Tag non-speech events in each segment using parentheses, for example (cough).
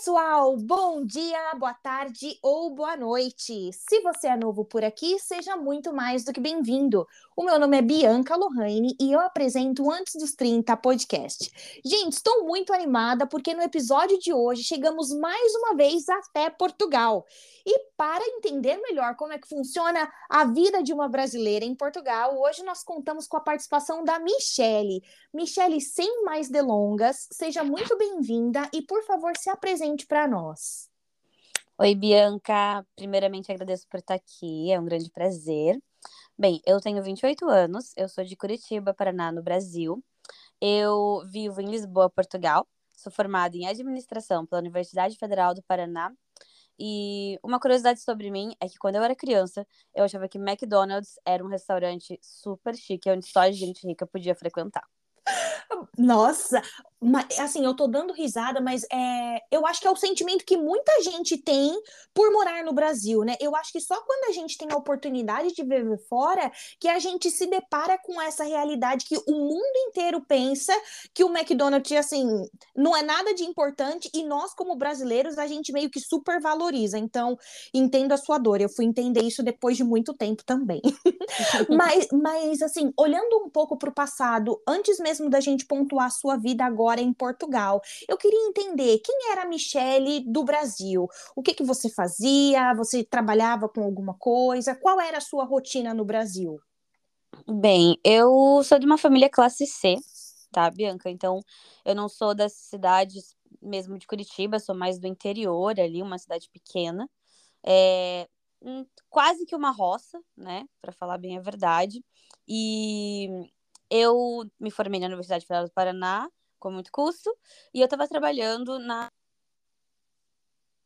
pessoal, bom dia, boa tarde ou boa noite. Se você é novo por aqui, seja muito mais do que bem-vindo. O meu nome é Bianca Lohane e eu apresento Antes dos 30 podcast. Gente, estou muito animada porque no episódio de hoje chegamos mais uma vez até Portugal. E para entender melhor como é que funciona a vida de uma brasileira em Portugal, hoje nós contamos com a participação da Michele. Michele, sem mais delongas, seja muito bem-vinda e, por favor, se apresente para nós. Oi, Bianca. Primeiramente, agradeço por estar aqui, é um grande prazer. Bem, eu tenho 28 anos, eu sou de Curitiba, Paraná, no Brasil. Eu vivo em Lisboa, Portugal. Sou formada em administração pela Universidade Federal do Paraná e uma curiosidade sobre mim é que quando eu era criança, eu achava que McDonald's era um restaurante super chique, onde só gente rica podia frequentar. Nossa, assim, eu tô dando risada, mas é, eu acho que é o sentimento que muita gente tem por morar no Brasil, né? Eu acho que só quando a gente tem a oportunidade de viver fora que a gente se depara com essa realidade que o mundo inteiro pensa que o McDonald's, assim, não é nada de importante e nós, como brasileiros, a gente meio que supervaloriza. Então, entendo a sua dor. Eu fui entender isso depois de muito tempo também. (laughs) mas, mas, assim, olhando um pouco para o passado, antes mesmo da gente pontuar a sua vida agora, agora em Portugal. Eu queria entender quem era a Michele do Brasil. O que, que você fazia? Você trabalhava com alguma coisa? Qual era a sua rotina no Brasil? Bem, eu sou de uma família classe C, tá, Bianca? Então, eu não sou das cidades mesmo de Curitiba, sou mais do interior ali, uma cidade pequena. É, quase que uma roça, né? Para falar bem a verdade. E eu me formei na Universidade Federal do Paraná com muito custo, e eu estava trabalhando na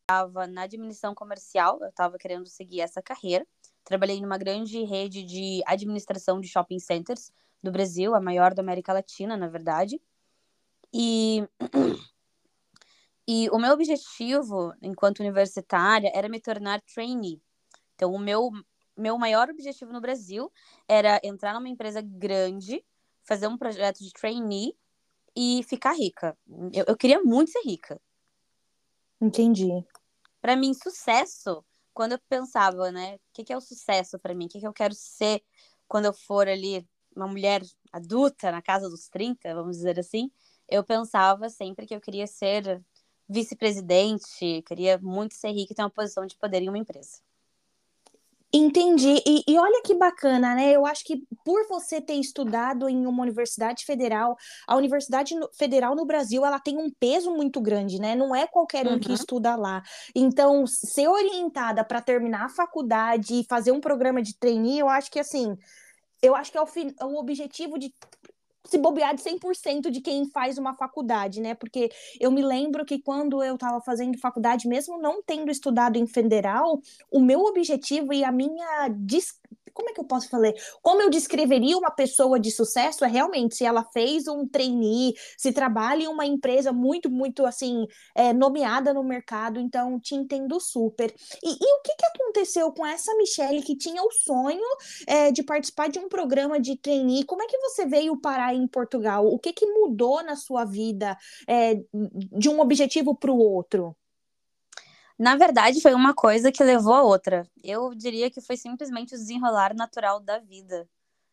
estava na administração comercial, eu estava querendo seguir essa carreira. Trabalhei numa grande rede de administração de shopping centers do Brasil, a maior da América Latina, na verdade. E (clears throat) e o meu objetivo, enquanto universitária, era me tornar trainee. Então, o meu meu maior objetivo no Brasil era entrar numa empresa grande, fazer um projeto de trainee e ficar rica. Eu, eu queria muito ser rica. Entendi. Para mim, sucesso, quando eu pensava, né, o que, que é o sucesso para mim? O que, que eu quero ser quando eu for ali uma mulher adulta, na casa dos 30, vamos dizer assim, eu pensava sempre que eu queria ser vice-presidente, queria muito ser rica e ter uma posição de poder em uma empresa. Entendi. E, e, olha que bacana, né? Eu acho que por você ter estudado em uma universidade federal, a Universidade Federal no Brasil, ela tem um peso muito grande, né? Não é qualquer um uhum. que estuda lá. Então, ser orientada para terminar a faculdade e fazer um programa de trainee, eu acho que assim, eu acho que é o, o objetivo de se bobear de 100% de quem faz uma faculdade, né? Porque eu me lembro que quando eu estava fazendo faculdade, mesmo não tendo estudado em federal, o meu objetivo e a minha como é que eu posso falar? Como eu descreveria uma pessoa de sucesso é realmente se ela fez um trainee, se trabalha em uma empresa muito, muito assim, é, nomeada no mercado, então te entendo super. E, e, o que, que aconteceu com essa Michelle que tinha o sonho é, de participar de um programa de trainee? Como é que você veio parar em Portugal? O que, que mudou na sua vida é, de um objetivo para o outro? Na verdade, foi uma coisa que levou a outra. Eu diria que foi simplesmente o desenrolar natural da vida,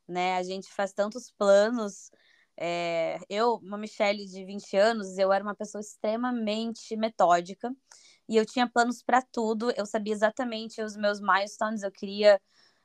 né? A gente faz tantos planos. É... Eu, uma Michelle de 20 anos, eu era uma pessoa extremamente metódica e eu tinha planos para tudo. Eu sabia exatamente os meus milestones. Eu queria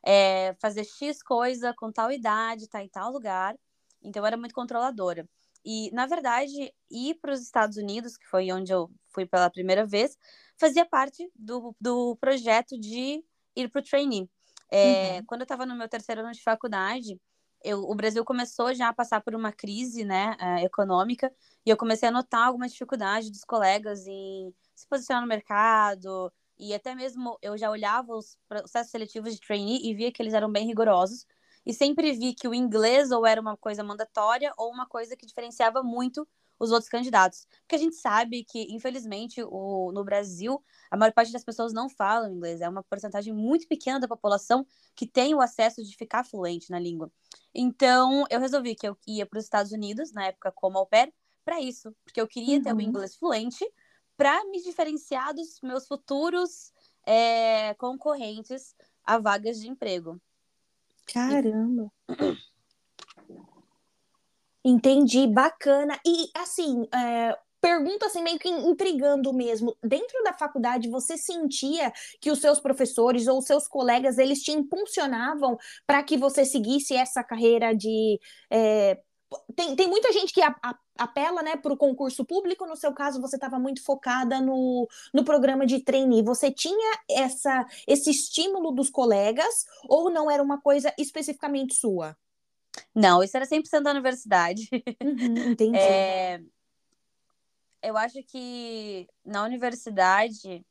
é, fazer X coisa com tal idade, tá em tal lugar. Então, eu era muito controladora. E, na verdade, ir para os Estados Unidos, que foi onde eu fui pela primeira vez, fazia parte do, do projeto de ir para o trainee. É, uhum. Quando eu estava no meu terceiro ano de faculdade, eu, o Brasil começou já a passar por uma crise né, uh, econômica e eu comecei a notar alguma dificuldade dos colegas em se posicionar no mercado e até mesmo eu já olhava os processos seletivos de trainee e via que eles eram bem rigorosos e sempre vi que o inglês ou era uma coisa mandatória ou uma coisa que diferenciava muito os outros candidatos. Porque a gente sabe que, infelizmente, o, no Brasil, a maior parte das pessoas não falam inglês. É uma porcentagem muito pequena da população que tem o acesso de ficar fluente na língua. Então, eu resolvi que eu ia para os Estados Unidos, na época como au pair, para isso. Porque eu queria uhum. ter o uhum. inglês fluente para me diferenciar dos meus futuros é, concorrentes a vagas de emprego. Caramba! E... Entendi, bacana. E assim, é, pergunta assim, meio que intrigando mesmo. Dentro da faculdade, você sentia que os seus professores ou os seus colegas, eles te impulsionavam para que você seguisse essa carreira de... É, tem, tem muita gente que apela né, para o concurso público, no seu caso, você estava muito focada no, no programa de trainee. Você tinha essa, esse estímulo dos colegas ou não era uma coisa especificamente sua? Não, isso era 100% da universidade. Uhum, (laughs) entendi. É, eu acho que na universidade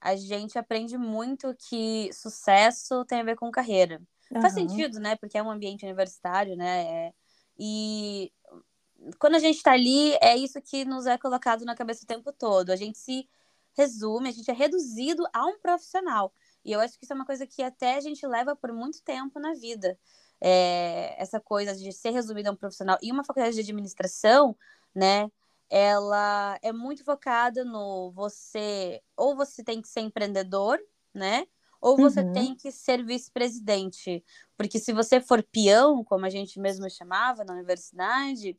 a gente aprende muito que sucesso tem a ver com carreira. Uhum. Faz sentido, né? Porque é um ambiente universitário, né? É... E quando a gente está ali, é isso que nos é colocado na cabeça o tempo todo. A gente se resume, a gente é reduzido a um profissional. E eu acho que isso é uma coisa que até a gente leva por muito tempo na vida. É... essa coisa de ser resumido a um profissional. E uma faculdade de administração, né? ela é muito focada no você ou você tem que ser empreendedor, né? Ou você uhum. tem que ser vice-presidente. Porque se você for peão, como a gente mesmo chamava na universidade,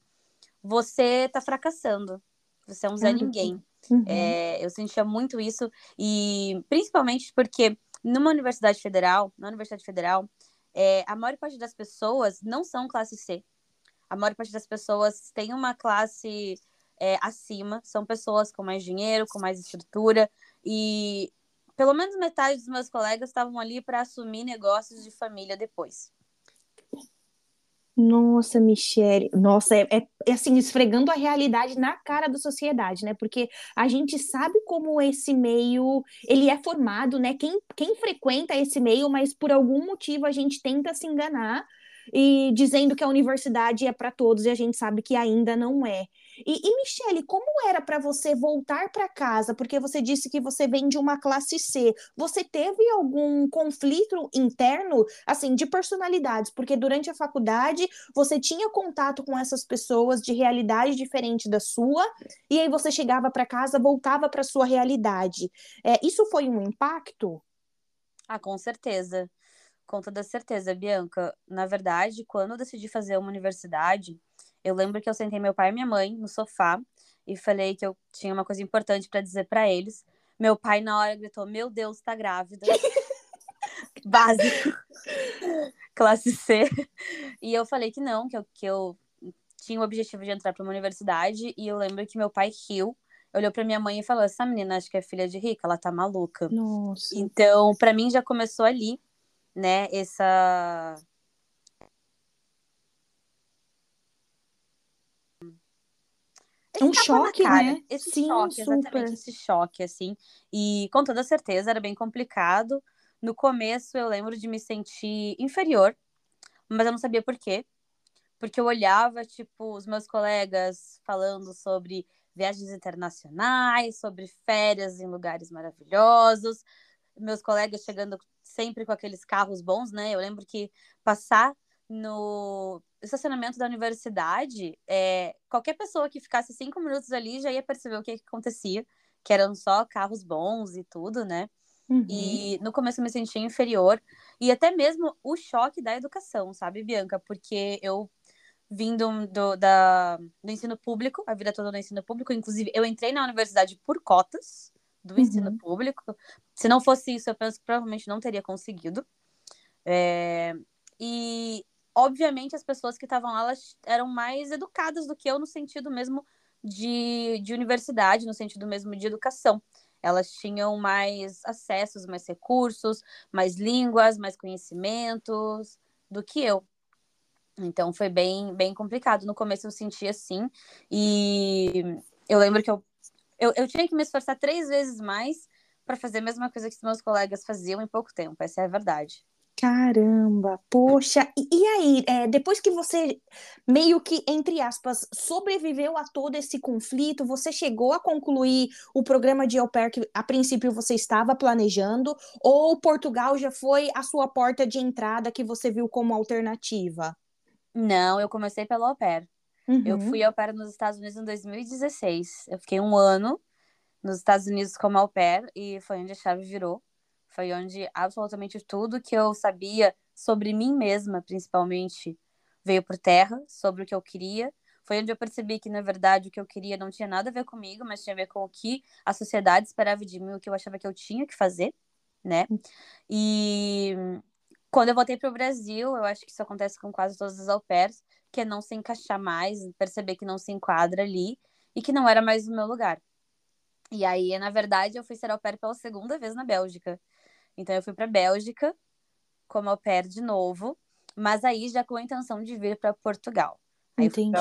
você tá fracassando. Você é um Zé Ninguém. Uhum. É, eu sentia muito isso, e principalmente porque numa universidade federal, na Universidade Federal, é, a maior parte das pessoas não são classe C. A maior parte das pessoas tem uma classe é, acima, são pessoas com mais dinheiro, com mais estrutura, e pelo menos metade dos meus colegas estavam ali para assumir negócios de família depois. Nossa, Michele, nossa, é, é, é, assim, esfregando a realidade na cara da sociedade, né? Porque a gente sabe como esse meio, ele é formado, né? Quem, quem frequenta esse meio, mas por algum motivo a gente tenta se enganar e dizendo que a universidade é para todos e a gente sabe que ainda não é. E, e Michele, como era para você voltar para casa? Porque você disse que você vem de uma classe C. Você teve algum conflito interno, assim, de personalidades? Porque durante a faculdade você tinha contato com essas pessoas de realidade diferente da sua, e aí você chegava para casa, voltava para sua realidade. É, isso foi um impacto? Ah, com certeza. Com toda certeza, Bianca. Na verdade, quando eu decidi fazer uma universidade, eu lembro que eu sentei meu pai e minha mãe no sofá e falei que eu tinha uma coisa importante para dizer para eles. Meu pai, na hora, gritou: Meu Deus, tá grávida. (laughs) Básico. Classe C. E eu falei que não, que eu, que eu tinha o objetivo de entrar para uma universidade. E eu lembro que meu pai riu, olhou para minha mãe e falou: Essa menina acho que é filha de rica, ela tá maluca. Nossa. Então, para mim já começou ali, né? Essa Um choque, né? Esse Sim, choque, super. exatamente, esse choque, assim. E com toda certeza era bem complicado. No começo eu lembro de me sentir inferior, mas eu não sabia por quê. Porque eu olhava, tipo, os meus colegas falando sobre viagens internacionais, sobre férias em lugares maravilhosos, meus colegas chegando sempre com aqueles carros bons, né? Eu lembro que passar no estacionamento da universidade, é, qualquer pessoa que ficasse cinco minutos ali já ia perceber o que, que acontecia, que eram só carros bons e tudo, né? Uhum. E no começo eu me sentia inferior. E até mesmo o choque da educação, sabe, Bianca? Porque eu vindo do, da, do ensino público, a vida toda no ensino público, inclusive eu entrei na universidade por cotas do uhum. ensino público. Se não fosse isso, eu penso que provavelmente não teria conseguido. É, e obviamente as pessoas que estavam lá elas eram mais educadas do que eu no sentido mesmo de, de universidade, no sentido mesmo de educação. Elas tinham mais acessos, mais recursos, mais línguas, mais conhecimentos do que eu. Então foi bem, bem complicado. No começo eu senti assim, e eu lembro que eu, eu, eu tinha que me esforçar três vezes mais para fazer a mesma coisa que os meus colegas faziam em pouco tempo, essa é a verdade. Caramba, poxa. E, e aí, é, depois que você meio que, entre aspas, sobreviveu a todo esse conflito, você chegou a concluir o programa de au pair que a princípio você estava planejando, ou Portugal já foi a sua porta de entrada que você viu como alternativa? Não, eu comecei pelo au pair. Uhum. Eu fui au pair nos Estados Unidos em 2016. Eu fiquei um ano nos Estados Unidos como au pair e foi onde a chave virou. Foi onde absolutamente tudo que eu sabia sobre mim mesma, principalmente, veio por terra, sobre o que eu queria. Foi onde eu percebi que, na verdade, o que eu queria não tinha nada a ver comigo, mas tinha a ver com o que a sociedade esperava de mim, o que eu achava que eu tinha que fazer, né? E quando eu voltei para o Brasil, eu acho que isso acontece com quase todas as au pairs, que é não se encaixar mais, perceber que não se enquadra ali e que não era mais o meu lugar. E aí, na verdade, eu fui ser au pair pela segunda vez na Bélgica. Então, eu fui para Bélgica como au pair de novo, mas aí já com a intenção de vir para Portugal. Aí Entendi.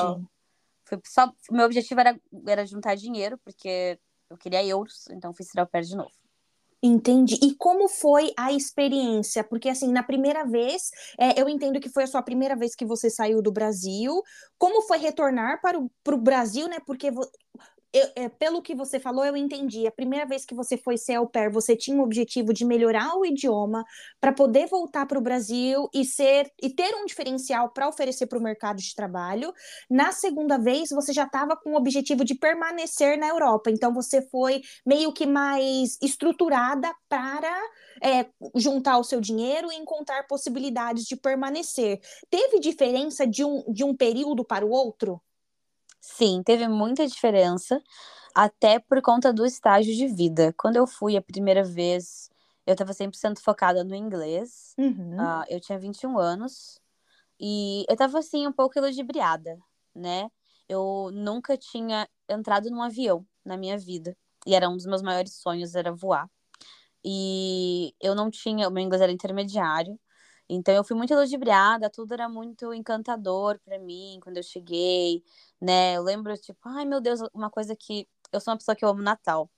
Fui, fui só, meu objetivo era, era juntar dinheiro, porque eu queria euros, então fui ser au pair de novo. Entendi. E como foi a experiência? Porque, assim, na primeira vez, é, eu entendo que foi a sua primeira vez que você saiu do Brasil. Como foi retornar para o, para o Brasil, né? Porque eu, é, pelo que você falou, eu entendi. A primeira vez que você foi ser au pair, você tinha o objetivo de melhorar o idioma para poder voltar para o Brasil e ser e ter um diferencial para oferecer para o mercado de trabalho. Na segunda vez, você já estava com o objetivo de permanecer na Europa. Então, você foi meio que mais estruturada para é, juntar o seu dinheiro e encontrar possibilidades de permanecer. Teve diferença de um, de um período para o outro? Sim, teve muita diferença, até por conta do estágio de vida. Quando eu fui a primeira vez, eu estava 100% focada no inglês. Uhum. Uh, eu tinha 21 anos e eu estava assim, um pouco ludibriada, né? Eu nunca tinha entrado num avião na minha vida. E era um dos meus maiores sonhos, era voar. E eu não tinha, o meu inglês era intermediário. Então eu fui muito ludibriada, tudo era muito encantador para mim quando eu cheguei, né? Eu lembro, tipo, ai meu Deus, uma coisa que. Eu sou uma pessoa que eu amo Natal.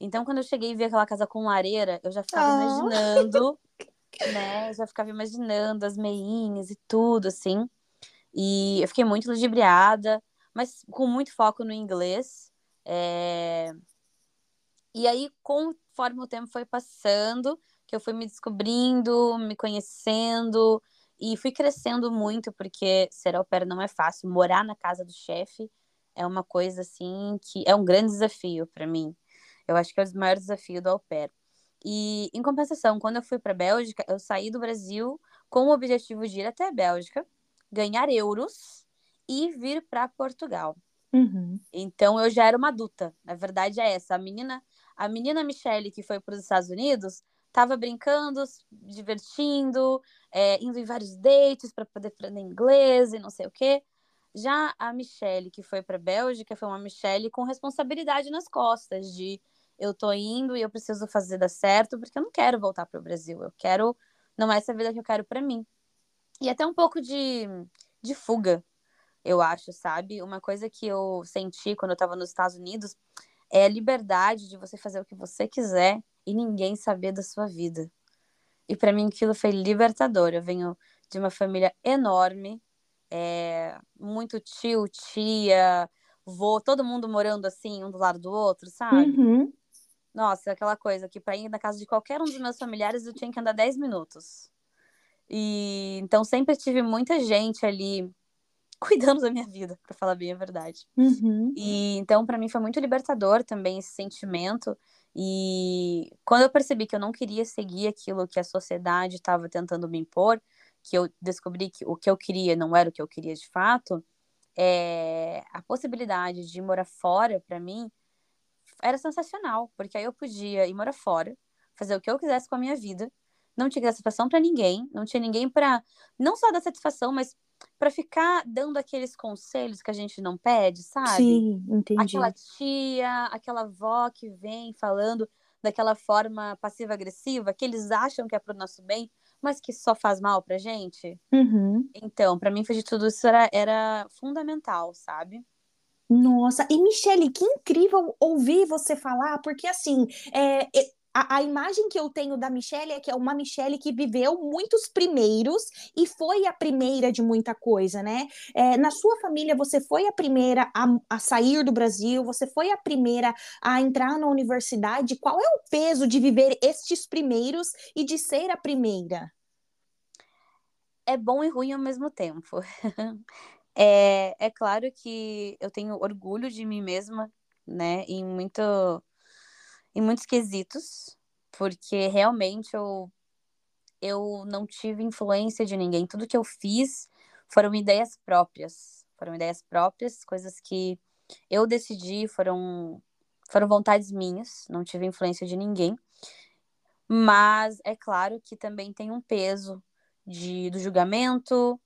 Então, quando eu cheguei e vi aquela casa com lareira, eu já ficava oh. imaginando, (laughs) né? Eu já ficava imaginando as meinhas e tudo, assim. E eu fiquei muito ludibriada, mas com muito foco no inglês. É... E aí, conforme o tempo foi passando, que eu fui me descobrindo, me conhecendo e fui crescendo muito, porque ser au pair não é fácil. Morar na casa do chefe é uma coisa assim que é um grande desafio para mim. Eu acho que é o maior desafio do au pair. E em compensação, quando eu fui para Bélgica, eu saí do Brasil com o objetivo de ir até a Bélgica, ganhar euros e vir para Portugal. Uhum. Então eu já era uma adulta. A verdade é essa. A menina, a menina Michelle que foi para os Estados Unidos, tava brincando, divertindo, é, indo em vários dates para poder aprender inglês e não sei o quê. Já a Michelle, que foi para Bélgica, foi uma Michelle com responsabilidade nas costas de eu tô indo e eu preciso fazer dar certo, porque eu não quero voltar para o Brasil. Eu quero não é essa vida que eu quero para mim. E até um pouco de, de fuga, eu acho, sabe? Uma coisa que eu senti quando eu estava nos Estados Unidos é a liberdade de você fazer o que você quiser e ninguém saber da sua vida. E para mim aquilo foi libertador. Eu venho de uma família enorme, é, muito tio, tia, vô, todo mundo morando assim, um do lado do outro, sabe? Uhum. Nossa, aquela coisa que para ir na casa de qualquer um dos meus familiares eu tinha que andar 10 minutos. E então sempre tive muita gente ali (laughs) cuidando da minha vida, para falar bem a verdade. Uhum. E então para mim foi muito libertador também esse sentimento e quando eu percebi que eu não queria seguir aquilo que a sociedade estava tentando me impor, que eu descobri que o que eu queria não era o que eu queria de fato, é... a possibilidade de morar fora, para mim, era sensacional, porque aí eu podia ir morar fora, fazer o que eu quisesse com a minha vida, não tinha satisfação para ninguém, não tinha ninguém para não só dar satisfação, mas para ficar dando aqueles conselhos que a gente não pede, sabe? Sim, entendi. Aquela tia, aquela avó que vem falando daquela forma passiva-agressiva, que eles acham que é pro nosso bem, mas que só faz mal pra gente. Uhum. Então, para mim, de tudo isso era, era fundamental, sabe? Nossa, e Michele, que incrível ouvir você falar, porque assim, é, a, a, imagem que eu tenho da Michelle é que é uma Michelle que viveu muitos primeiros e foi a primeira de muita coisa, né? É, na sua família, você foi a primeira a, a, sair do Brasil, você foi a primeira a entrar na universidade. Qual é o peso de viver estes primeiros e de ser a primeira? É bom e ruim ao mesmo tempo. (laughs) é, é claro que eu tenho orgulho de mim mesma, né? Em muito em muitos quesitos, porque realmente eu, eu não tive influência de ninguém. Tudo que eu fiz foram ideias próprias. Foram ideias próprias, coisas que eu decidi, foram, foram vontades minhas, não tive influência de ninguém. Mas é claro que também tem um peso de, do julgamento,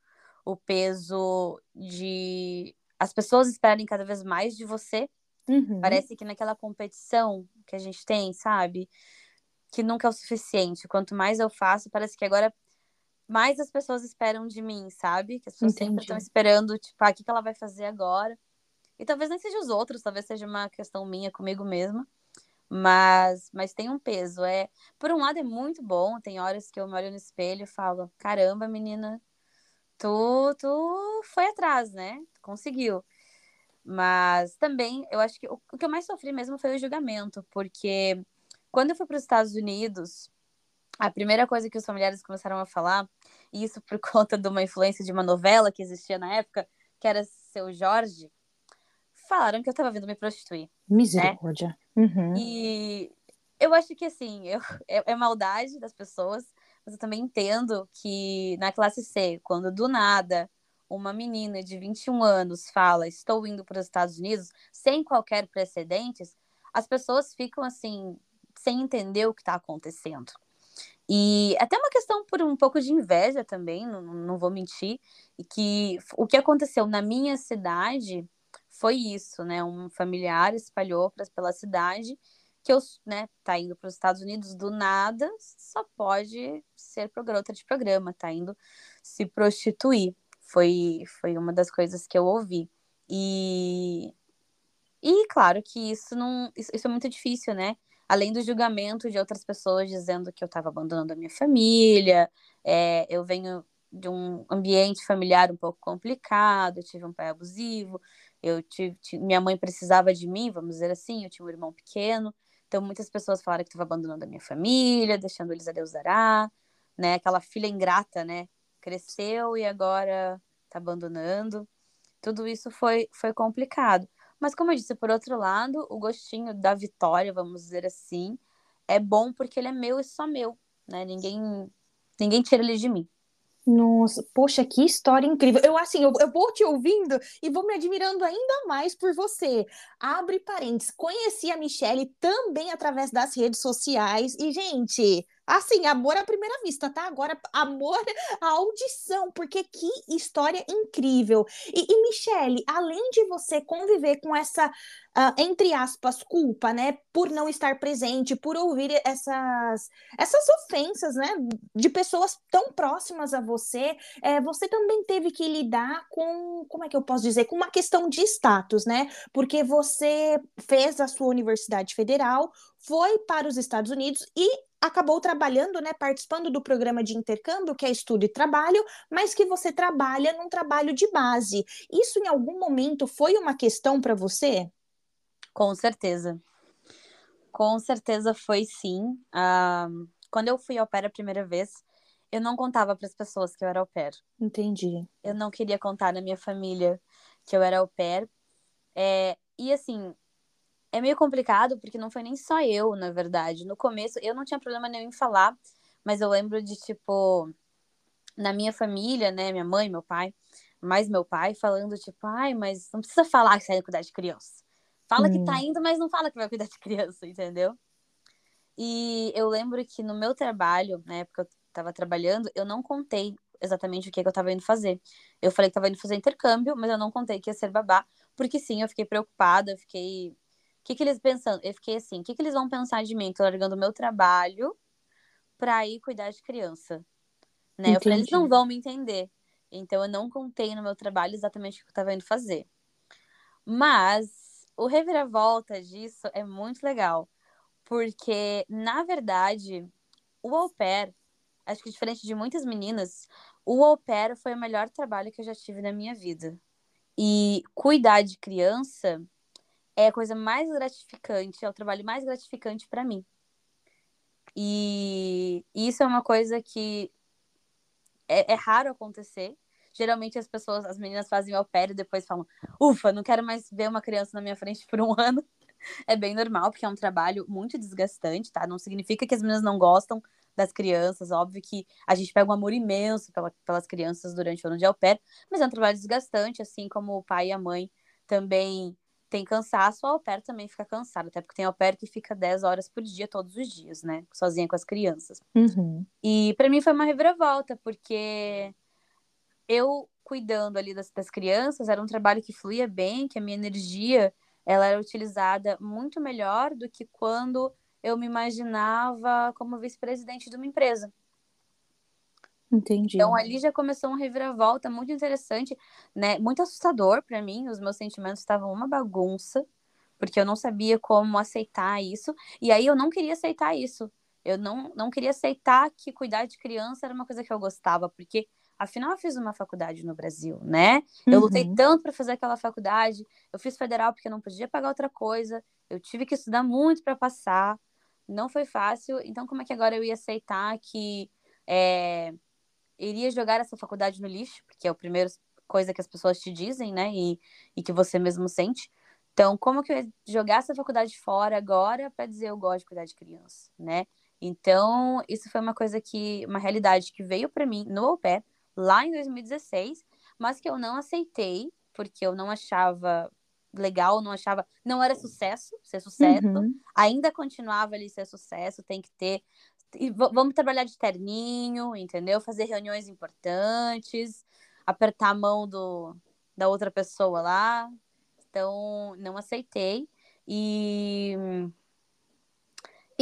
o peso de as pessoas esperarem cada vez mais de você. Uhum. Parece que naquela competição que a gente tem, sabe? Que nunca é o suficiente. Quanto mais eu faço, parece que agora mais as pessoas esperam de mim, sabe? Que as pessoas Entendi. sempre estão esperando, tipo, ah, o que, que ela vai fazer agora? E talvez nem seja os outros, talvez seja uma questão minha comigo mesma. Mas, mas tem um peso. É, por um lado é muito bom, tem horas que eu me olho no espelho e falo, caramba, menina, tu, tu foi atrás, né? Tu conseguiu. Mas também, eu acho que o, o que eu mais sofri mesmo foi o julgamento, porque quando eu fui para os Estados Unidos, a primeira coisa que os familiares começaram a falar, e isso por (laughs) conta de uma influência de uma novela que existia na época, que era Seu Jorge, falaram que eu estava vindo me prostituir. Misericórdia. Uhum. E eu acho que, assim, eu, é, é maldade das pessoas, mas eu também entendo que na classe C, quando do nada uma menina de 21 anos fala estou indo para os Estados Unidos sem qualquer precedentes, as pessoas ficam assim, sem entender o que está acontecendo. E até uma questão por um pouco de inveja também, não, não vou mentir, que o que aconteceu na minha cidade foi isso, né? Um familiar espalhou pra, pela cidade que eu, né, tá indo para os Estados Unidos do nada, só pode ser garota de programa, tá indo se prostituir. Foi, foi uma das coisas que eu ouvi. E, e claro que isso não. Isso, isso é muito difícil, né? Além do julgamento de outras pessoas dizendo que eu estava abandonando a minha família, é, eu venho de um ambiente familiar um pouco complicado, eu tive um pai abusivo, eu tive, minha mãe precisava de mim, vamos dizer assim, eu tinha um irmão pequeno, então muitas pessoas falaram que estava abandonando a minha família, deixando eles a Deus dará, né? Aquela filha ingrata, né? Cresceu e agora está abandonando. Tudo isso foi, foi complicado. Mas como eu disse, por outro lado, o gostinho da vitória, vamos dizer assim, é bom porque ele é meu e só meu, né? Ninguém ninguém tira ele de mim. Nossa, poxa, que história incrível. Eu, assim, eu, eu vou te ouvindo e vou me admirando ainda mais por você. Abre parênteses, conheci a Michelle também através das redes sociais. E, gente, Assim, amor à primeira vista, tá? Agora, amor à audição, porque que história incrível. E, e Michele, além de você conviver com essa, uh, entre aspas, culpa, né? Por não estar presente, por ouvir essas, essas ofensas, né? De pessoas tão próximas a você, é, você também teve que lidar com, como é que eu posso dizer? Com uma questão de status, né? Porque você fez a sua universidade federal, foi para os Estados Unidos e acabou trabalhando, né, participando do programa de intercâmbio, que é estudo e trabalho, mas que você trabalha num trabalho de base. Isso em algum momento foi uma questão para você? Com certeza. Com certeza foi sim. Uh, quando eu fui ao pé a primeira vez, eu não contava para as pessoas que eu era au pair. Entendi. Eu não queria contar na minha família que eu era au pair. É, e assim, é meio complicado, porque não foi nem só eu, na verdade. No começo, eu não tinha problema nenhum em falar, mas eu lembro de, tipo, na minha família, né, minha mãe, meu pai, mais meu pai, falando, tipo, ai, mas não precisa falar que você vai cuidar de criança. Fala hum. que tá hum. indo, mas não fala que vai cuidar de criança, entendeu? E eu lembro que no meu trabalho, na época que eu tava trabalhando, eu não contei exatamente o que, que eu tava indo fazer. Eu falei que tava indo fazer intercâmbio, mas eu não contei que ia ser babá, porque sim, eu fiquei preocupada, eu fiquei o que, que eles pensando? Eu fiquei assim, o que, que eles vão pensar de mim? Tô largando o meu trabalho pra ir cuidar de criança. Né? Eu falei, eles não vão me entender. Então eu não contei no meu trabalho exatamente o que eu tava indo fazer. Mas o reviravolta disso é muito legal. Porque, na verdade, o au pair, acho que diferente de muitas meninas, o au pair foi o melhor trabalho que eu já tive na minha vida. E cuidar de criança é a coisa mais gratificante, é o trabalho mais gratificante para mim. E isso é uma coisa que é, é, raro acontecer. Geralmente as pessoas, as meninas fazem o pé e depois falam: Ufa, não quero mais ver uma criança na minha frente por um (laughs) ano. é bem normal, porque é um trabalho muito desgastante, tá? Não significa que as meninas não gostam das crianças, óbvio que a gente pega um amor imenso pela, pelas crianças durante o ano de au pair, mas é um trabalho desgastante, assim como o pai e a mãe também tem cansaço, o au pair também fica cansado, até porque tem au pair que fica 10 horas por dia, todos os dias, né? Sozinha com as crianças. Uhum. E para mim foi uma reviravolta, porque eu cuidando ali das, das crianças, era um trabalho que fluía bem, que a minha energia ela era utilizada muito melhor do que quando eu me imaginava como vice-presidente de uma empresa. Entendi. Então ali já começou uma reviravolta muito interessante, né? Muito assustador para mim. Os meus sentimentos estavam uma bagunça, porque eu não sabia como aceitar isso. E aí eu não queria aceitar isso. Eu não, não queria aceitar que cuidar de criança era uma coisa que eu gostava, porque Afinal, eu fiz uma faculdade no Brasil, né? Eu uhum. lutei tanto para fazer aquela faculdade. Eu fiz federal porque não podia pagar outra coisa. Eu tive que estudar muito para passar. Não foi fácil. Então, como é que agora eu ia aceitar que é, iria jogar essa faculdade no lixo? Porque é a primeira coisa que as pessoas te dizem, né? E, e que você mesmo sente. Então, como que eu ia jogar essa faculdade fora agora para dizer eu gosto de cuidar de criança, né? Então, isso foi uma coisa que, uma realidade que veio para mim no au pair, lá em 2016, mas que eu não aceitei, porque eu não achava legal, não achava, não era sucesso, ser sucesso, uhum. ainda continuava ali ser sucesso, tem que ter e vamos trabalhar de terninho, entendeu? Fazer reuniões importantes, apertar a mão do, da outra pessoa lá. Então, não aceitei. E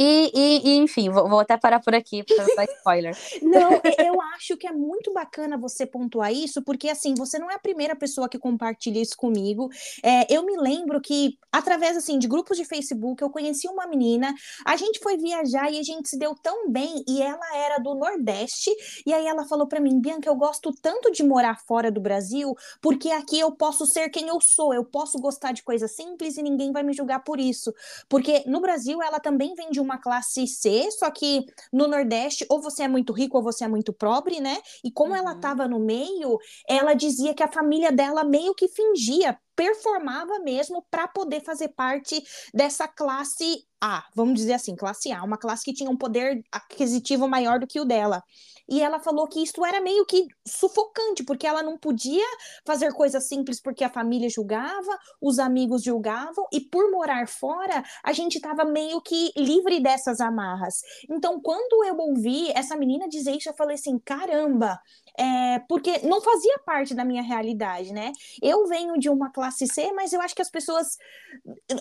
e, e, e, enfim, vou, vou, até parar por aqui para não dar spoiler. (laughs) Não, eu acho que é muito bacana você pontuar isso, porque assim, você não é a primeira pessoa que compartilha isso comigo. É, eu me lembro que, através assim, de grupos de Facebook, eu conheci uma menina, a gente foi viajar e a gente se deu tão bem, e ela era do Nordeste, e aí ela falou para mim, Bianca, eu gosto tanto de morar fora do Brasil, porque aqui eu posso ser quem eu sou, eu posso gostar de coisas simples e ninguém vai me julgar por isso. Porque no Brasil ela também vem de uma classe C, só que no Nordeste ou você é muito rico ou você é muito pobre, né? E como uhum. ela estava no meio, ela dizia que a família dela meio que fingia performava mesmo para poder fazer parte dessa classe A, vamos dizer assim, classe A, uma classe que tinha um poder aquisitivo maior do que o dela. E ela falou que isso era meio que sufocante, porque ela não podia fazer coisas simples porque a família julgava, os amigos julgavam, e por morar fora, a gente estava meio que livre dessas amarras. Então, quando eu ouvi essa menina dizer isso, eu falei assim: caramba, é, porque não fazia parte da minha realidade, né? Eu venho de uma classe C, mas eu acho que as pessoas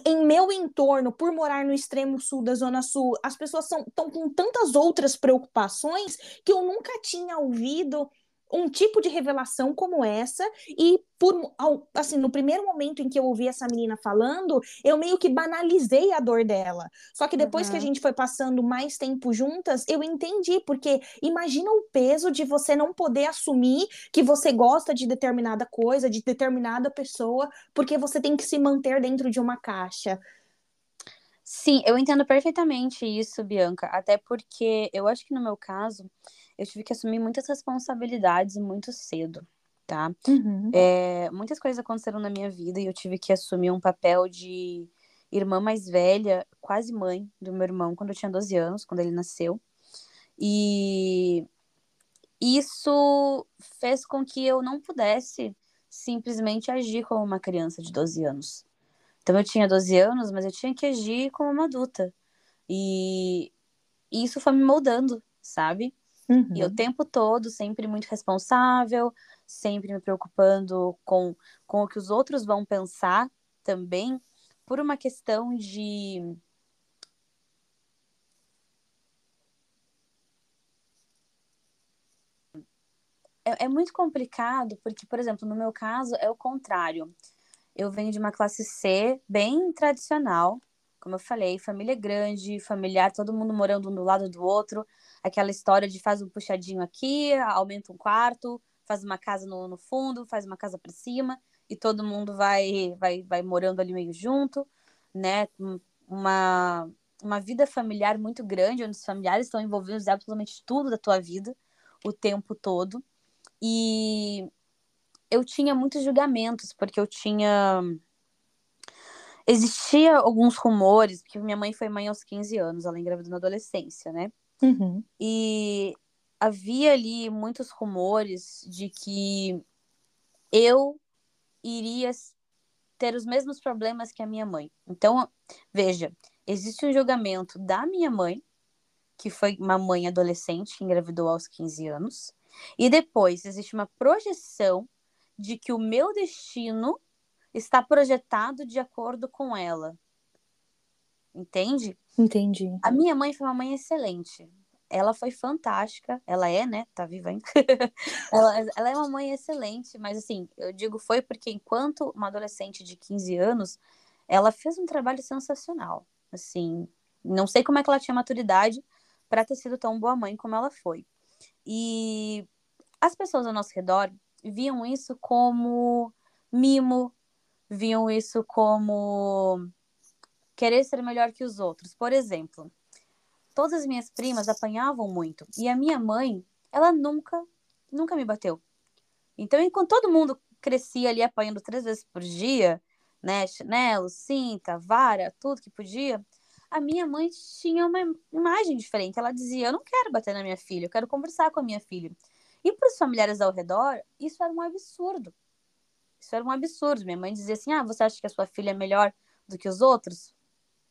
em meu entorno, por morar no extremo sul da Zona Sul, as pessoas estão com tantas outras preocupações que eu nunca tinha ouvido um tipo de revelação como essa e por assim no primeiro momento em que eu ouvi essa menina falando eu meio que banalizei a dor dela só que depois uhum. que a gente foi passando mais tempo juntas eu entendi porque imagina o peso de você não poder assumir que você gosta de determinada coisa de determinada pessoa porque você tem que se manter dentro de uma caixa Sim, eu entendo perfeitamente isso, Bianca. Até porque eu acho que no meu caso, eu tive que assumir muitas responsabilidades muito cedo, tá? Uhum. É, muitas coisas aconteceram na minha vida e eu tive que assumir um papel de irmã mais velha, quase mãe do meu irmão, quando eu tinha 12 anos, quando ele nasceu. E isso fez com que eu não pudesse simplesmente agir como uma criança de 12 anos. Então eu tinha 12 anos, mas eu tinha que agir como uma adulta. E isso foi me moldando, sabe? Uhum. E o tempo todo, sempre muito responsável, sempre me preocupando com, com o que os outros vão pensar também, por uma questão de. É, é muito complicado, porque, por exemplo, no meu caso é o contrário. Eu venho de uma classe C bem tradicional, como eu falei, família grande, familiar, todo mundo morando um do lado do outro. Aquela história de faz um puxadinho aqui, aumenta um quarto, faz uma casa no, no fundo, faz uma casa para cima e todo mundo vai, vai, vai morando ali meio junto, né? Uma, uma vida familiar muito grande, onde os familiares estão envolvidos em absolutamente tudo da tua vida, o tempo todo. E eu tinha muitos julgamentos, porque eu tinha existia alguns rumores, porque minha mãe foi mãe aos 15 anos, ela engravidou na adolescência, né? Uhum. E havia ali muitos rumores de que eu iria ter os mesmos problemas que a minha mãe. Então, veja, existe um julgamento da minha mãe, que foi uma mãe adolescente que engravidou aos 15 anos, e depois existe uma projeção de que o meu destino está projetado de acordo com ela. Entende? Entendi. A minha mãe foi uma mãe excelente. Ela foi fantástica. Ela é, né? Tá viva ainda. (laughs) ela, ela é uma mãe excelente, mas assim, eu digo foi porque enquanto uma adolescente de 15 anos, ela fez um trabalho sensacional. Assim, não sei como é que ela tinha maturidade para ter sido tão boa mãe como ela foi. E as pessoas ao nosso redor viam isso como mimo, viam isso como querer ser melhor que os outros. Por exemplo, todas as minhas primas apanhavam muito e a minha mãe, ela nunca, nunca me bateu. Então, enquanto todo mundo crescia ali apanhando três vezes por dia, né, chinelo, cinta, vara, tudo que podia, a minha mãe tinha uma imagem diferente. Ela dizia: Eu não quero bater na minha filha, eu quero conversar com a minha filha. E para os familiares ao redor, isso era um absurdo. Isso era um absurdo. Minha mãe dizia assim: Ah, você acha que a sua filha é melhor do que os outros?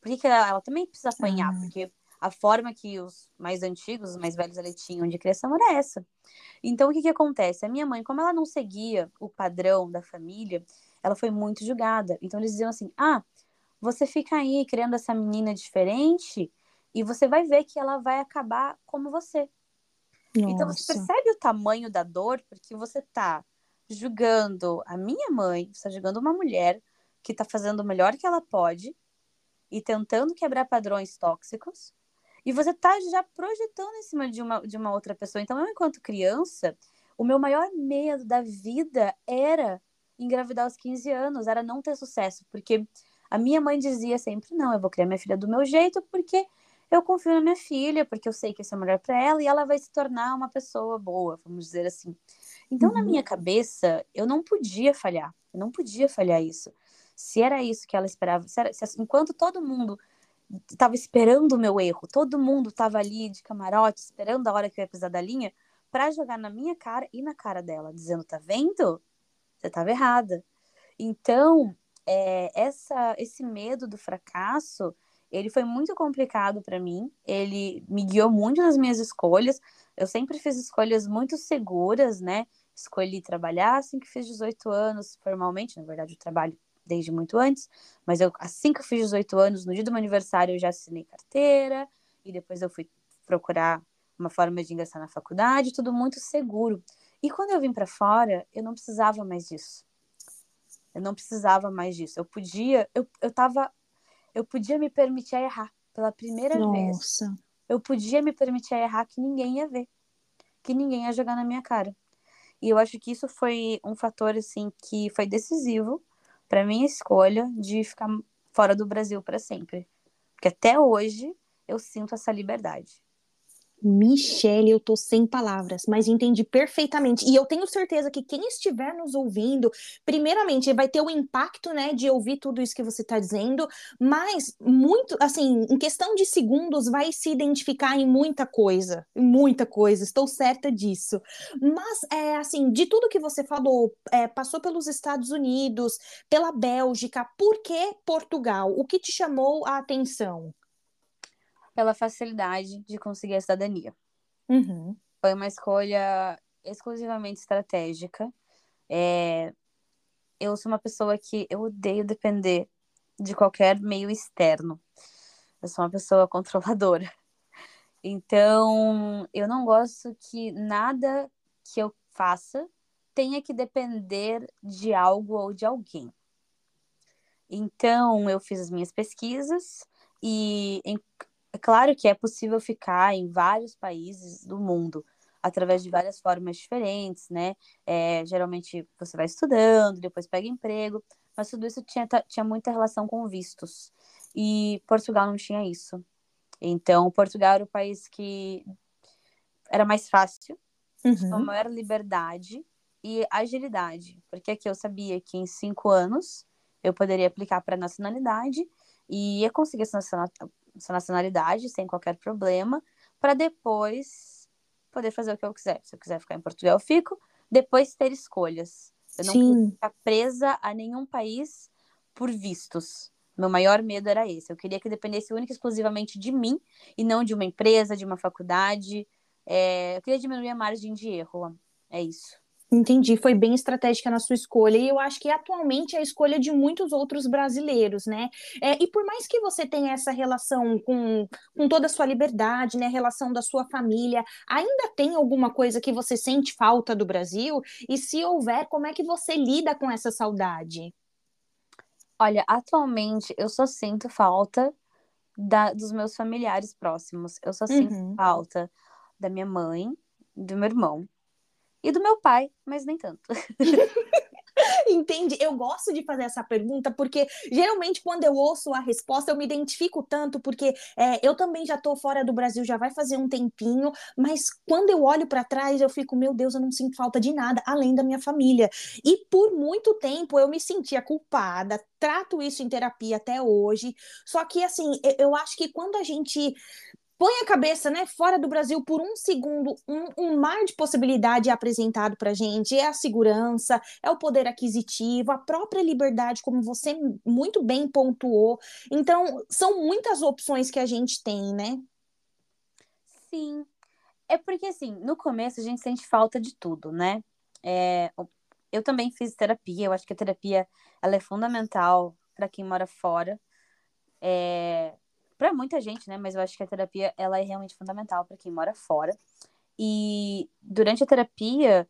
Por que ela, ela também precisa apanhar? Uhum. Porque a forma que os mais antigos, os mais velhos ali tinham de criação era essa. Então, o que, que acontece? A minha mãe, como ela não seguia o padrão da família, ela foi muito julgada. Então, eles diziam assim: Ah, você fica aí criando essa menina diferente e você vai ver que ela vai acabar como você. Nossa. Então, você percebe o tamanho da dor porque você tá julgando a minha mãe, você está julgando uma mulher que está fazendo o melhor que ela pode e tentando quebrar padrões tóxicos, e você está já projetando em cima de uma, de uma outra pessoa. Então, eu, enquanto criança, o meu maior medo da vida era engravidar aos 15 anos, era não ter sucesso, porque a minha mãe dizia sempre: não, eu vou criar minha filha do meu jeito, porque eu confio na minha filha, porque eu sei que isso é melhor para ela e ela vai se tornar uma pessoa boa, vamos dizer assim. Então, uhum. na minha cabeça, eu não podia falhar. Eu não podia falhar isso. Se era isso que ela esperava, se era, se, enquanto todo mundo estava esperando o meu erro, todo mundo estava ali de camarote, esperando a hora que eu ia pisar da linha, para jogar na minha cara e na cara dela, dizendo: tá vendo? Você estava errada. Então, é, essa, esse medo do fracasso, ele foi muito complicado para mim. Ele me guiou muito nas minhas escolhas. Eu sempre fiz escolhas muito seguras, né? escolhi trabalhar assim que fiz 18 anos, formalmente, na verdade, eu trabalho desde muito antes, mas eu, assim que eu fiz 18 anos, no dia do meu aniversário, eu já assinei carteira, e depois eu fui procurar uma forma de ingressar na faculdade, tudo muito seguro. E quando eu vim para fora, eu não precisava mais disso. Eu não precisava mais disso. Eu podia, eu, eu tava, eu podia me permitir errar pela primeira Nossa. vez. Eu podia me permitir errar que ninguém ia ver, que ninguém ia jogar na minha cara. E eu acho que isso foi um fator assim que foi decisivo para minha escolha de ficar fora do Brasil para sempre. Porque até hoje eu sinto essa liberdade. Michelle, eu tô sem palavras, mas entendi perfeitamente. E eu tenho certeza que quem estiver nos ouvindo, primeiramente, vai ter o impacto, né, de ouvir tudo isso que você tá dizendo, mas muito, assim, em questão de segundos, vai se identificar em muita coisa, muita coisa, estou certa disso. Mas, é, assim, de tudo que você falou, é, passou pelos Estados Unidos, pela Bélgica, por que Portugal? O que te chamou a atenção? Pela facilidade de conseguir a cidadania. Uhum. Foi uma escolha exclusivamente estratégica. É... Eu sou uma pessoa que eu odeio depender de qualquer meio externo. Eu sou uma pessoa (laughs) controladora. Então, eu não gosto que nada que eu faça tenha que depender de algo ou de alguém. Então, eu fiz as minhas pesquisas e é claro que é possível ficar em vários países do mundo através de várias formas diferentes, né? É, geralmente você vai estudando, depois pega emprego, mas tudo isso tinha, tinha muita relação com vistos. E Portugal não tinha isso. Então, Portugal era o país que era mais fácil, uhum. tinha maior liberdade e agilidade, porque aqui eu sabia que em cinco anos eu poderia aplicar para nacionalidade e ia conseguir essa nacionalidade sem qualquer problema, para depois poder fazer o que eu quiser. Se eu quiser ficar em Portugal, eu fico, depois ter escolhas. Eu não queria ficar presa a nenhum país por vistos. Meu maior medo era esse. Eu queria que dependesse única e exclusivamente de mim e não de uma empresa, de uma faculdade. É... Eu queria diminuir a margem de erro. É isso. Entendi, foi bem estratégica na sua escolha, e eu acho que atualmente é a escolha de muitos outros brasileiros, né? É, e por mais que você tenha essa relação com, com toda a sua liberdade, né? Relação da sua família, ainda tem alguma coisa que você sente falta do Brasil? E se houver, como é que você lida com essa saudade? Olha, atualmente eu só sinto falta da, dos meus familiares próximos. Eu só sinto uhum. falta da minha mãe, do meu irmão e do meu pai, mas nem tanto. (laughs) Entende? Eu gosto de fazer essa pergunta porque geralmente quando eu ouço a resposta eu me identifico tanto porque é, eu também já estou fora do Brasil já vai fazer um tempinho, mas quando eu olho para trás eu fico meu Deus eu não sinto falta de nada além da minha família e por muito tempo eu me sentia culpada, trato isso em terapia até hoje, só que assim eu acho que quando a gente põe a cabeça né, fora do Brasil por um segundo, um, um mar de possibilidade é apresentado para gente. É a segurança, é o poder aquisitivo, a própria liberdade, como você muito bem pontuou. Então, são muitas opções que a gente tem, né? Sim. É porque, assim, no começo a gente sente falta de tudo, né? É, eu também fiz terapia, eu acho que a terapia ela é fundamental para quem mora fora. É, para muita gente, né? Mas eu acho que a terapia ela é realmente fundamental para quem mora fora. E durante a terapia,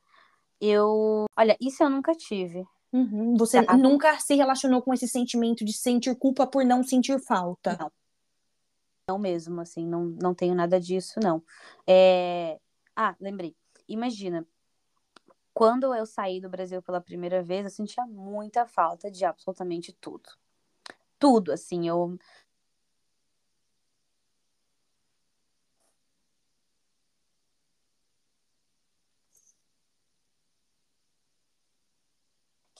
eu. Olha, isso eu nunca tive. Uhum. Você tá? nunca se relacionou com esse sentimento de sentir culpa por não sentir falta? Não. Não mesmo, assim, não, não tenho nada disso, não. É... Ah, lembrei. Imagina, quando eu saí do Brasil pela primeira vez, eu sentia muita falta de absolutamente tudo. Tudo, assim, eu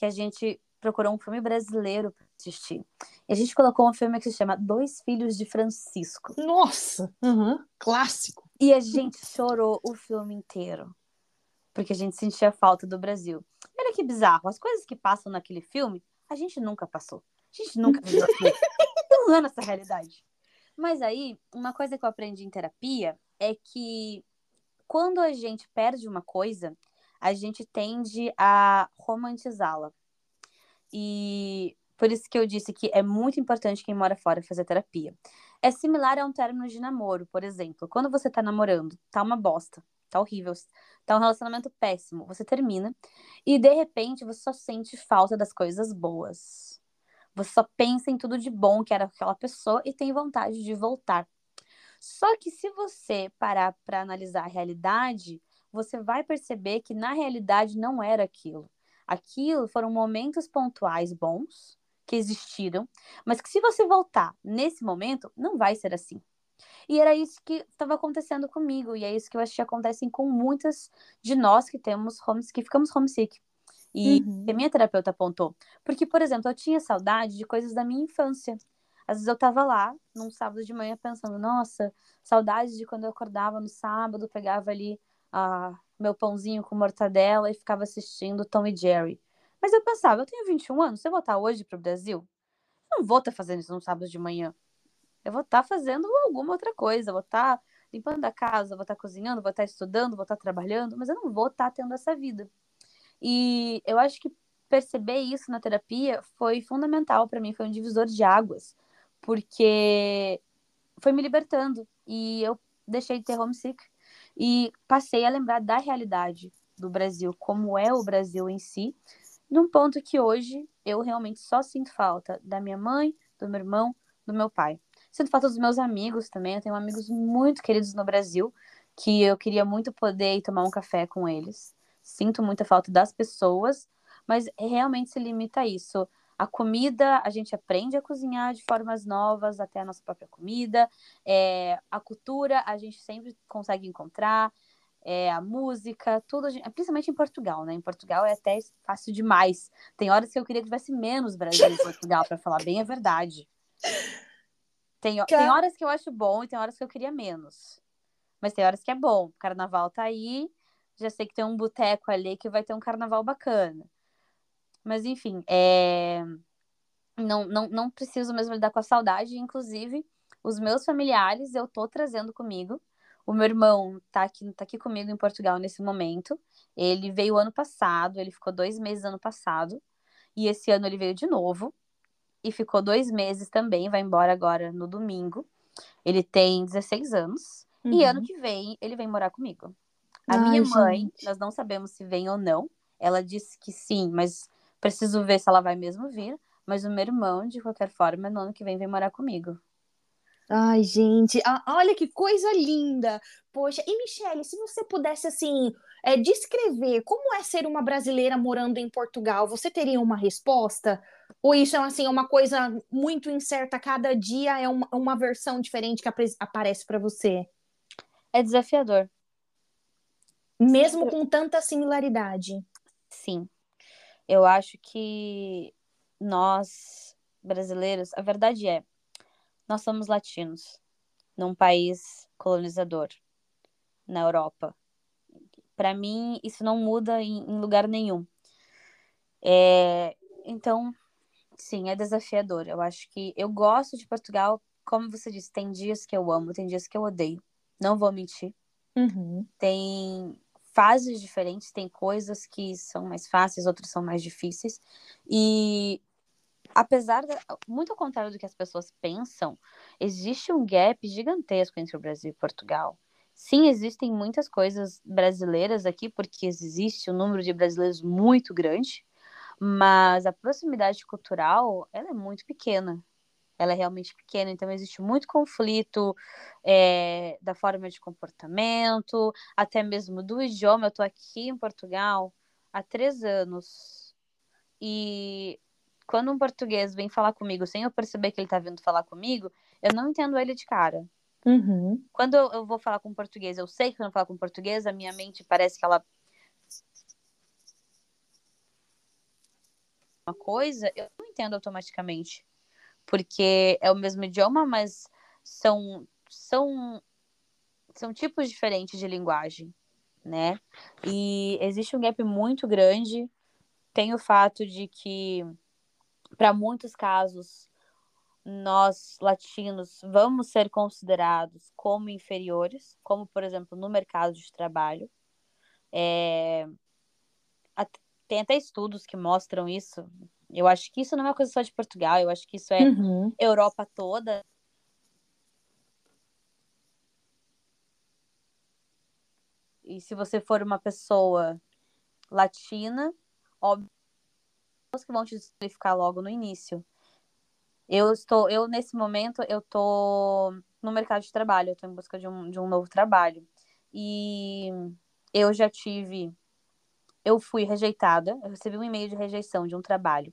que a gente procurou um filme brasileiro para assistir. E a gente colocou um filme que se chama Dois Filhos de Francisco. Nossa! Uhum, clássico! E a gente chorou o filme inteiro. Porque a gente sentia falta do Brasil. Olha que bizarro. As coisas que passam naquele filme, a gente nunca passou. A gente nunca viveu aquilo. (laughs) Não é nossa realidade. Mas aí, uma coisa que eu aprendi em terapia é que quando a gente perde uma coisa, a gente tende a romantizá-la. E por isso que eu disse que é muito importante quem mora fora fazer terapia. É similar a um término de namoro, por exemplo. Quando você tá namorando, tá uma bosta, tá horrível, tá um relacionamento péssimo, você termina e de repente você só sente falta das coisas boas. Você só pensa em tudo de bom que era aquela pessoa e tem vontade de voltar. Só que se você parar para analisar a realidade, você vai perceber que na realidade não era aquilo. Aquilo foram momentos pontuais bons que existiram, mas que se você voltar nesse momento, não vai ser assim. E era isso que estava acontecendo comigo, e é isso que eu acho que acontece com muitas de nós que temos homes, que ficamos homesick. E uhum. a minha terapeuta apontou. Porque, por exemplo, eu tinha saudade de coisas da minha infância. Às vezes eu tava lá, num sábado de manhã, pensando, nossa, saudade de quando eu acordava no sábado, pegava ali a meu pãozinho com mortadela e ficava assistindo Tom e Jerry. Mas eu pensava, eu tenho 21 anos, se eu voltar hoje para o Brasil, não vou estar tá fazendo isso no sábado de manhã. Eu vou estar tá fazendo alguma outra coisa, vou estar tá limpando a casa, vou estar cozinhando, vou estar estudando, vou estar trabalhando, mas eu não vou estar tendo essa vida. E eu acho que perceber isso na terapia foi fundamental para mim, foi um divisor de águas, porque foi me libertando e eu deixei de ter homesick e passei a lembrar da realidade do Brasil, como é o Brasil em si, num ponto que hoje eu realmente só sinto falta da minha mãe, do meu irmão, do meu pai. Sinto falta dos meus amigos também, eu tenho amigos muito queridos no Brasil, que eu queria muito poder ir tomar um café com eles. Sinto muita falta das pessoas, mas realmente se limita a isso. A comida, a gente aprende a cozinhar de formas novas, até a nossa própria comida. É, a cultura, a gente sempre consegue encontrar. é, a música, tudo, principalmente em Portugal, né? Em Portugal é até fácil demais. Tem horas que eu queria que tivesse menos Brasil em Portugal, para falar bem a verdade. Tem, tem horas que eu acho bom e tem horas que eu queria menos. Mas tem horas que é bom. O carnaval tá aí, já sei que tem um boteco ali que vai ter um carnaval bacana. Mas enfim, é... não, não, não preciso mesmo lidar com a saudade. Inclusive, os meus familiares eu tô trazendo comigo. O meu irmão tá aqui, tá aqui comigo em Portugal nesse momento. Ele veio ano passado, ele ficou dois meses ano passado. E esse ano ele veio de novo. E ficou dois meses também, vai embora agora no domingo. Ele tem 16 anos. Uhum. E ano que vem ele vem morar comigo. A Ai, minha mãe, gente. nós não sabemos se vem ou não. Ela disse que sim, mas preciso ver se ela vai mesmo vir. Mas o meu irmão, de qualquer forma, no ano que vem vem morar comigo. Ai, gente, olha que coisa linda! Poxa, e Michele, se você pudesse, assim, é, descrever como é ser uma brasileira morando em Portugal, você teria uma resposta? Ou isso é, assim, uma coisa muito incerta, cada dia é uma, uma versão diferente que aparece para você? É desafiador. Mesmo com tanta similaridade. Sim. Eu acho que nós, brasileiros, a verdade é, nós somos latinos, num país colonizador, na Europa. Para mim, isso não muda em, em lugar nenhum. É, então, sim, é desafiador. Eu acho que eu gosto de Portugal, como você disse, tem dias que eu amo, tem dias que eu odeio. Não vou mentir. Uhum. Tem fases diferentes, tem coisas que são mais fáceis, outras são mais difíceis. E apesar de, muito ao contrário do que as pessoas pensam, existe um gap gigantesco entre o Brasil e Portugal. Sim, existem muitas coisas brasileiras aqui, porque existe um número de brasileiros muito grande, mas a proximidade cultural ela é muito pequena. Ela é realmente pequena, então existe muito conflito é, da forma de comportamento, até mesmo do idioma. Eu estou aqui em Portugal há três anos e quando um português vem falar comigo sem eu perceber que ele está vindo falar comigo, eu não entendo ele de cara. Uhum. Quando eu, eu, vou falar com um português, eu sei que quando eu falar com português, a minha mente parece que ela. Uma coisa, eu não entendo automaticamente. Porque é o mesmo idioma, mas são, são, são tipos diferentes de linguagem, né? E existe um gap muito grande. Tem o fato de que para muitos casos, nós latinos vamos ser considerados como inferiores, como por exemplo no mercado de trabalho. É... Tem até estudos que mostram isso. Eu acho que isso não é uma coisa só de Portugal, eu acho que isso é uhum. Europa toda. E se você for uma pessoa latina, óbvio que vão te desqualificar logo no início. Eu estou, eu nesse momento, eu estou no mercado de trabalho, eu estou em busca de um, de um novo trabalho. E eu já tive, eu fui rejeitada, eu recebi um e-mail de rejeição de um trabalho,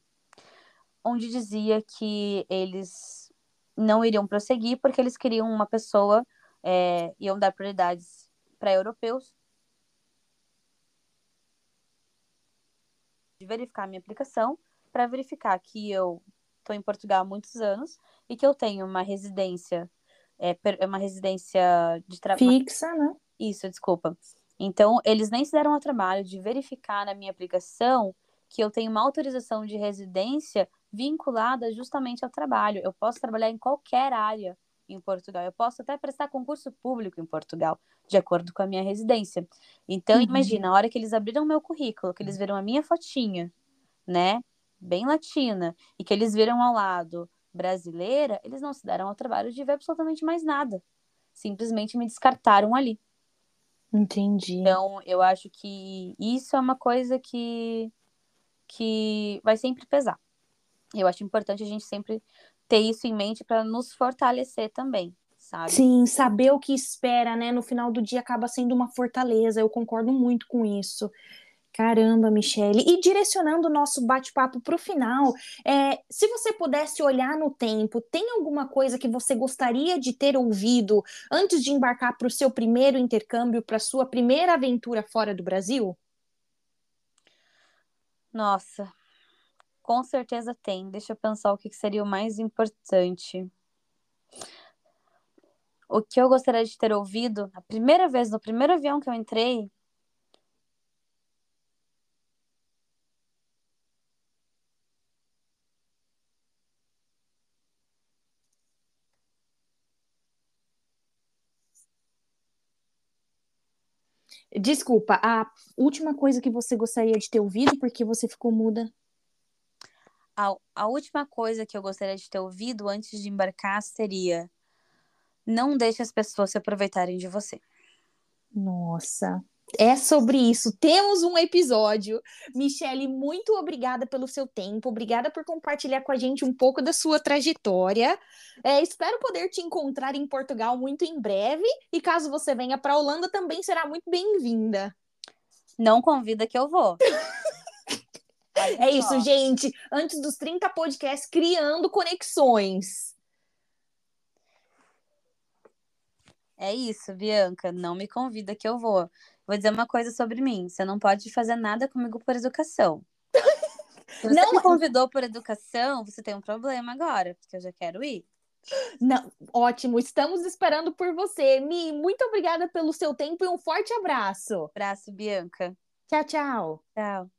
onde dizia que eles não iriam prosseguir porque eles queriam uma pessoa, é, iam dar prioridades para europeus de verificar a minha aplicação para verificar que eu estou em Portugal há muitos anos e que eu tenho uma residência, é, uma residência de trabalho. Fixa, né? Isso, desculpa. Então, eles nem se deram ao trabalho de verificar na minha aplicação que eu tenho uma autorização de residência vinculada justamente ao trabalho. Eu posso trabalhar em qualquer área em Portugal. Eu posso até prestar concurso público em Portugal, de acordo com a minha residência. Então, uhum. imagina, a hora que eles abriram meu currículo, que eles viram a minha fotinha, né, bem latina, e que eles viram ao lado brasileira, eles não se deram ao trabalho de ver absolutamente mais nada. Simplesmente me descartaram ali. Entendi. Então, eu acho que isso é uma coisa que, que vai sempre pesar. Eu acho importante a gente sempre ter isso em mente para nos fortalecer também, sabe? Sim, saber o que espera, né? No final do dia acaba sendo uma fortaleza. Eu concordo muito com isso. Caramba, Michele. E direcionando o nosso bate-papo para o final, é, se você pudesse olhar no tempo, tem alguma coisa que você gostaria de ter ouvido antes de embarcar para o seu primeiro intercâmbio, para sua primeira aventura fora do Brasil? Nossa, com certeza tem. Deixa eu pensar o que seria o mais importante. O que eu gostaria de ter ouvido, a primeira vez, no primeiro avião que eu entrei, Desculpa, a última coisa que você gostaria de ter ouvido, porque você ficou muda. A, a última coisa que eu gostaria de ter ouvido antes de embarcar seria: não deixe as pessoas se aproveitarem de você. Nossa, é sobre isso. Temos um episódio. Michele, muito obrigada pelo seu tempo. Obrigada por compartilhar com a gente um pouco da sua trajetória. É, espero poder te encontrar em Portugal muito em breve. E caso você venha para a Holanda, também será muito bem-vinda. Não convida que eu vou. (laughs) é isso, gente. Antes dos 30 podcasts, criando conexões. É isso, Bianca. Não me convida que eu vou. Vou dizer uma coisa sobre mim. Você não pode fazer nada comigo por educação. (laughs) Se você não me convidou por educação, você tem um problema agora, porque eu já quero ir. Não, ótimo, estamos esperando por você. Mi, muito obrigada pelo seu tempo e um forte abraço. Abraço, Bianca. Tchau, tchau. Tchau.